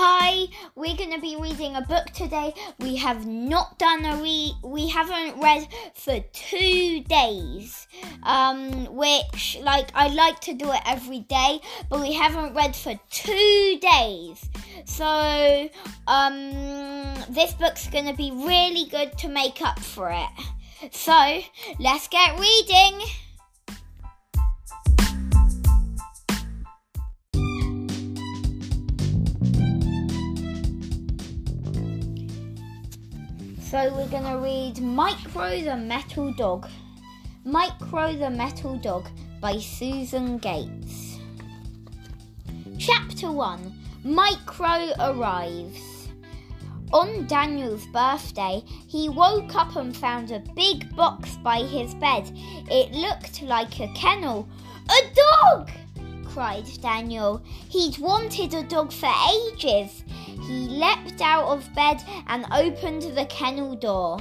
Hi, we're going to be reading a book today. We have not done a read, we haven't read for two days. Um, which, like, I like to do it every day, but we haven't read for two days. So, um, this book's going to be really good to make up for it. So, let's get reading. So we're going to read Micro the Metal Dog. Micro the Metal Dog by Susan Gates. Chapter 1 Micro arrives. On Daniel's birthday, he woke up and found a big box by his bed. It looked like a kennel. A dog! cried Daniel. He'd wanted a dog for ages. He leapt out of bed and opened the kennel door.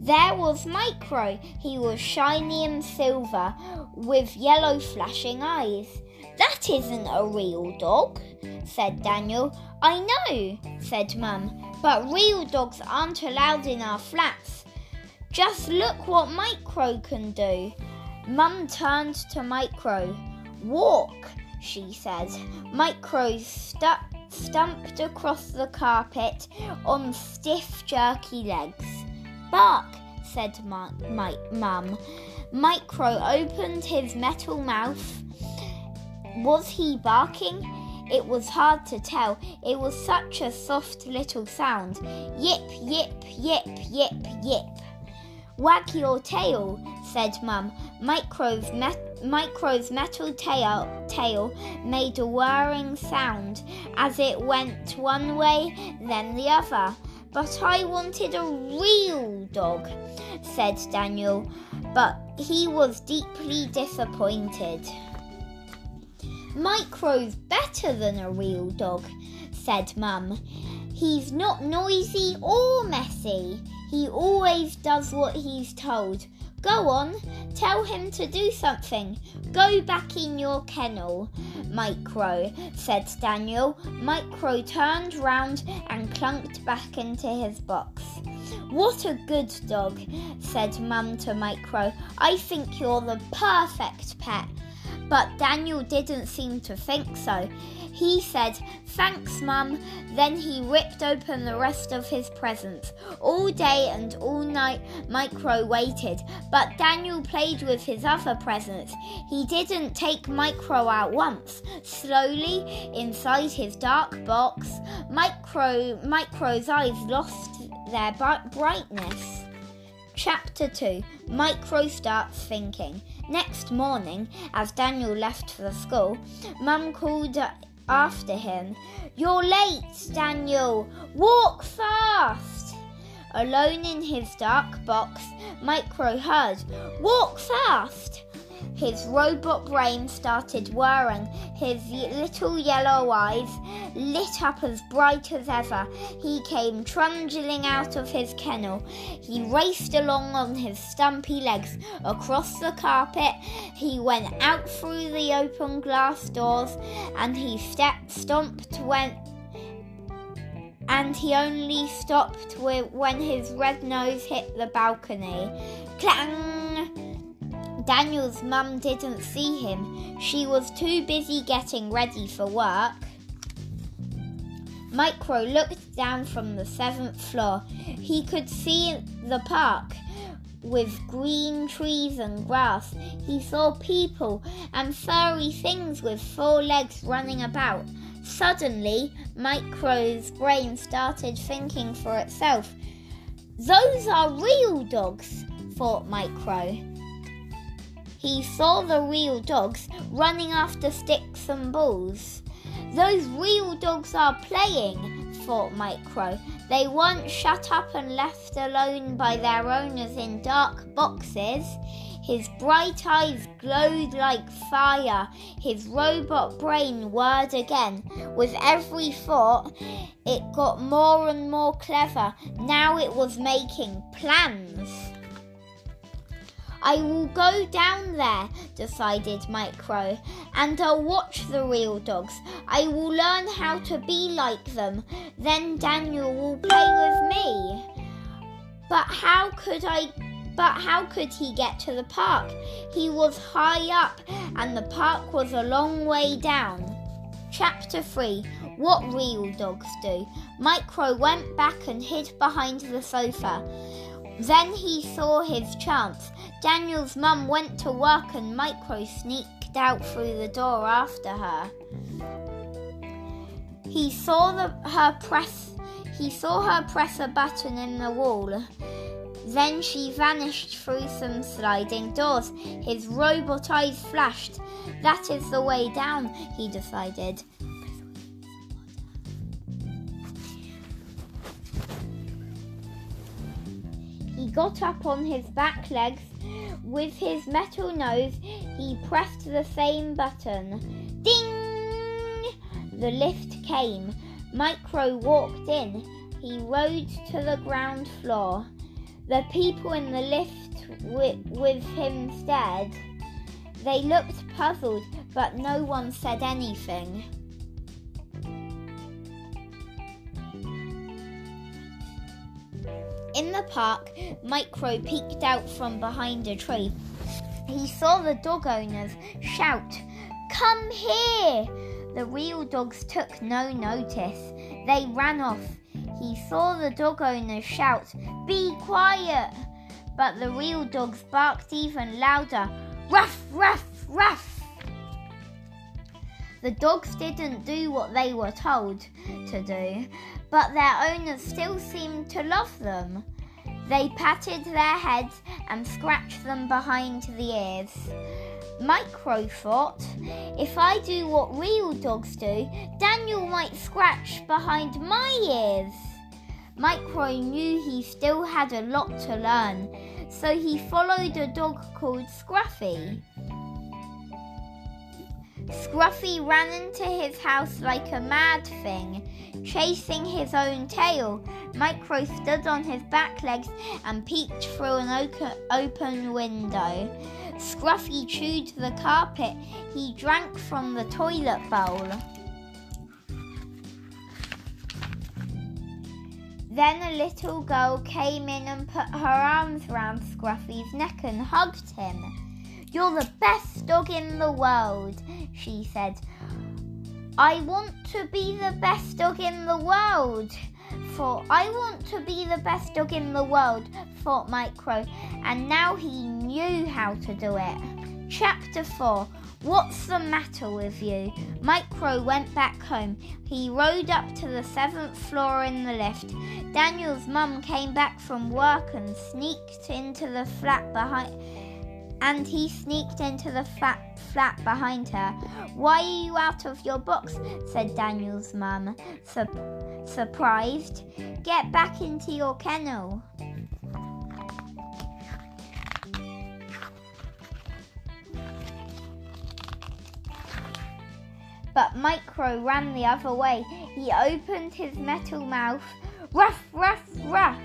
There was Micro. He was shiny and silver, with yellow flashing eyes. That isn't a real dog, said Daniel. I know, said Mum, but real dogs aren't allowed in our flats. Just look what Micro can do. Mum turned to Micro. Walk, she said. Micro stu- stumped across the carpet on stiff, jerky legs. Bark, said Mum. Micro opened his metal mouth. Was he barking? It was hard to tell. It was such a soft little sound. Yip, yip, yip, yip, yip. Wag your tail, said Mum. Micro's, met- Micro's metal tail, tail made a whirring sound as it went one way, then the other. But I wanted a real dog, said Daniel, but he was deeply disappointed. Micro's better than a real dog, said Mum. He's not noisy or messy. He always does what he's told. Go on, tell him to do something. Go back in your kennel, Micro, said Daniel. Micro turned round and clunked back into his box. What a good dog, said Mum to Micro. I think you're the perfect pet. But Daniel didn't seem to think so. He said, Thanks, Mum. Then he ripped open the rest of his presents. All day and all night, Micro waited, but Daniel played with his other presents. He didn't take Micro out once. Slowly, inside his dark box, Micro Micro's eyes lost their brightness. Chapter 2 Micro starts thinking. Next morning, as Daniel left for school, Mum called after him. You're late, Daniel. Walk fast. Alone in his dark box, Micro heard, Walk fast. His robot brain started whirring. His little yellow eyes lit up as bright as ever. He came trundling out of his kennel. He raced along on his stumpy legs across the carpet. He went out through the open glass doors and he stepped, stomped when and he only stopped when his red nose hit the balcony. Clang! Daniel's mum didn't see him. She was too busy getting ready for work. Micro looked down from the seventh floor. He could see the park with green trees and grass. He saw people and furry things with four legs running about. Suddenly, Micro's brain started thinking for itself. Those are real dogs, thought Micro. He saw the real dogs running after sticks and balls. Those real dogs are playing, thought Micro. They weren't shut up and left alone by their owners in dark boxes. His bright eyes glowed like fire. His robot brain whirred again. With every thought, it got more and more clever. Now it was making plans. I will go down there, decided Micro, and I'll watch the real dogs. I will learn how to be like them. Then Daniel will play with me. But how could I but how could he get to the park? He was high up and the park was a long way down. Chapter 3 What Real Dogs Do. Micro went back and hid behind the sofa. Then he saw his chance. Daniel's mum went to work and Micro sneaked out through the door after her. He saw the, her press he saw her press a button in the wall. Then she vanished through some sliding doors. His robot eyes flashed. That is the way down, he decided. Got up on his back legs. With his metal nose, he pressed the same button. Ding! The lift came. Micro walked in. He rode to the ground floor. The people in the lift with, him stared. They looked puzzled, but no one said anything. Park, Micro peeked out from behind a tree. He saw the dog owners shout, Come here! The real dogs took no notice. They ran off. He saw the dog owners shout, Be quiet! But the real dogs barked even louder, Ruff, ruff, ruff! The dogs didn't do what they were told to do, but their owners still seemed to love them. They patted their heads and scratched them behind the ears. Micro thought, if I do what real dogs do, Daniel might scratch behind my ears. Micro knew he still had a lot to learn, so he followed a dog called Scruffy. Scruffy ran into his house like a mad thing, chasing his own tail. Micro stood on his back legs and peeked through an open window. Scruffy chewed the carpet. He drank from the toilet bowl. Then a little girl came in and put her arms round Scruffy's neck and hugged him. You're the best dog in the world, she said. I want to be the best dog in the world. For I want to be the best dog in the world, thought Micro, and now he knew how to do it. Chapter 4 What's the matter with you? Micro went back home. He rode up to the seventh floor in the lift. Daniel's mum came back from work and sneaked into the flat behind and he sneaked into the flat, flat behind her. Why are you out of your box? said Daniel's mum, sur- surprised. Get back into your kennel. but Micro ran the other way. He opened his metal mouth. Ruff, ruff, ruff!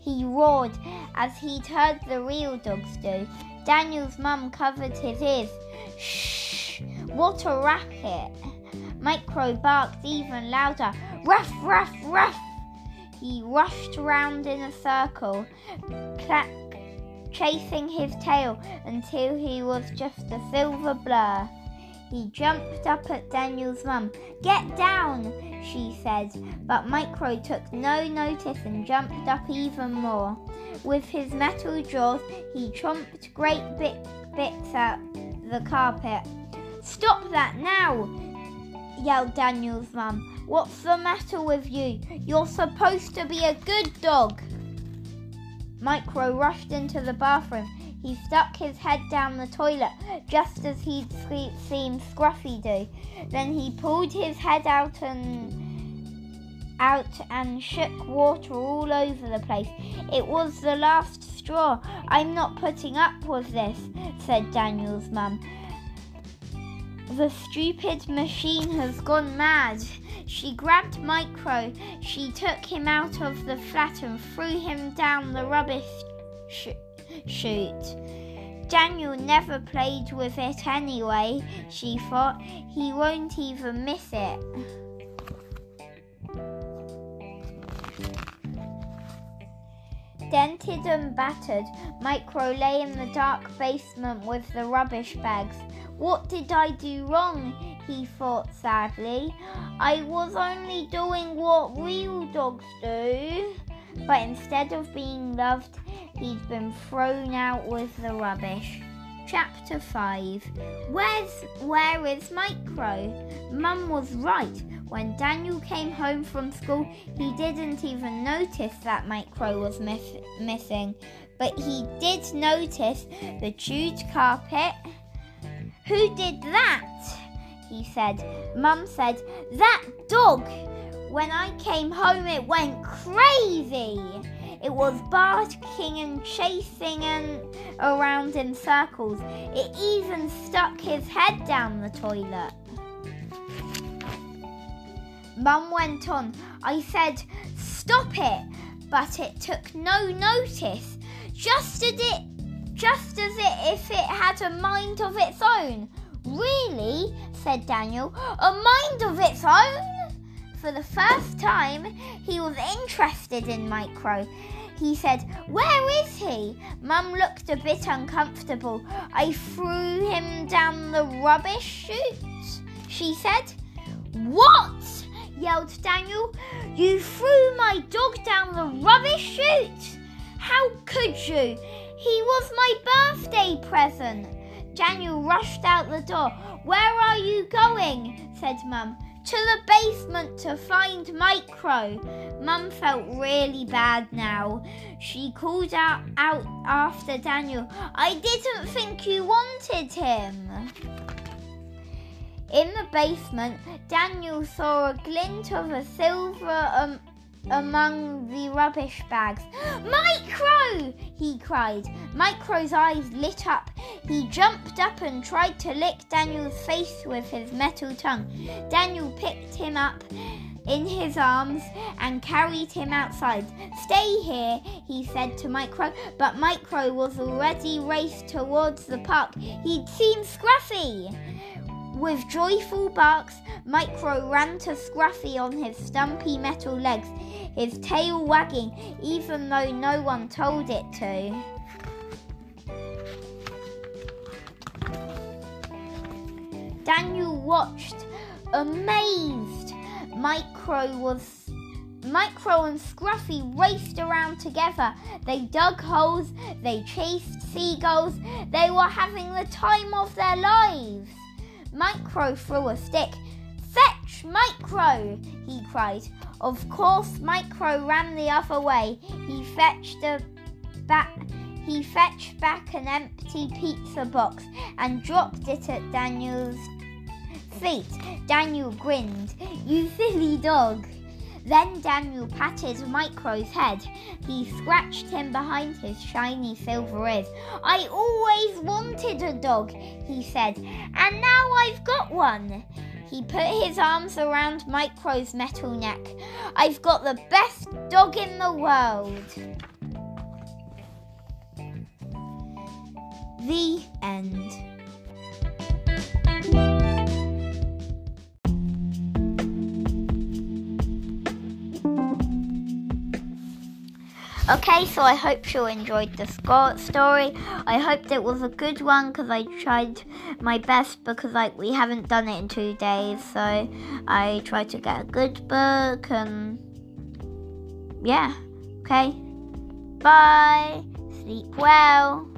He roared as he'd heard the real dogs do. Daniel's mum covered his ears. Shh! What a racket! Micro barked even louder. Ruff, ruff, ruff! He rushed round in a circle, clack, chasing his tail until he was just a silver blur. He jumped up at Daniel's mum. Get down, she said, but Micro took no notice and jumped up even more. With his metal jaws, he chomped great bit, bits out the carpet. Stop that now! yelled Daniel's mum. What's the matter with you? You're supposed to be a good dog. Micro rushed into the bathroom. He stuck his head down the toilet just as he'd seen Scruffy do. Then he pulled his head out and out and shook water all over the place. It was the last straw. I'm not putting up with this, said Daniel's mum. The stupid machine has gone mad. She grabbed Micro. She took him out of the flat and threw him down the rubbish chute. Daniel never played with it anyway, she thought. He won't even miss it. Dented and battered, Micro lay in the dark basement with the rubbish bags. What did I do wrong? he thought sadly. I was only doing what real dogs do. But instead of being loved, he'd been thrown out with the rubbish. Chapter 5 Where's Where is Micro? Mum was right. When Daniel came home from school, he didn't even notice that Micro was miss- missing. But he did notice the chewed carpet. Who did that? He said. Mum said, That dog! When I came home, it went crazy. It was barking and chasing and around in circles. It even stuck his head down the toilet. Mum went on. I said, Stop it! But it took no notice. Just as it just as it if it had a mind of its own. Really? said Daniel. A mind of its own? For the first time, he was interested in Micro. He said, Where is he? Mum looked a bit uncomfortable. I threw him down the rubbish chute, she said. What? yelled Daniel. You threw my dog down the rubbish chute? How could you? He was my birthday present. Daniel rushed out the door. Where are you going? said Mum. To the basement to find Micro. Mum felt really bad now. She called out, out after Daniel. I didn't think you wanted him. In the basement, Daniel saw a glint of a silver um, among the rubbish bags. Micro! he cried. Micro's eyes lit up. He jumped up and tried to lick Daniel's face with his metal tongue. Daniel picked him up in his arms and carried him outside. Stay here, he said to Micro, but Micro was already raced towards the park. He'd seen Scruffy. With joyful barks, Micro ran to Scruffy on his stumpy metal legs, his tail wagging even though no one told it to. Daniel watched, amazed. Micro was Micro and Scruffy raced around together. They dug holes, they chased seagulls, they were having the time of their lives. Micro threw a stick. Fetch, Micro! he cried. Of course, Micro ran the other way. He fetched a back. He fetched back an empty pizza box and dropped it at Daniel's feet. Daniel grinned. You silly dog. Then Daniel patted Micro's head. He scratched him behind his shiny silver ears. I always wanted a dog, he said, and now I've got one. He put his arms around Micro's metal neck. I've got the best dog in the world. The end. Okay, so I hope you enjoyed the story. I hoped it was a good one because I tried my best because like we haven't done it in two days, so I tried to get a good book and yeah. Okay. Bye. Sleep well.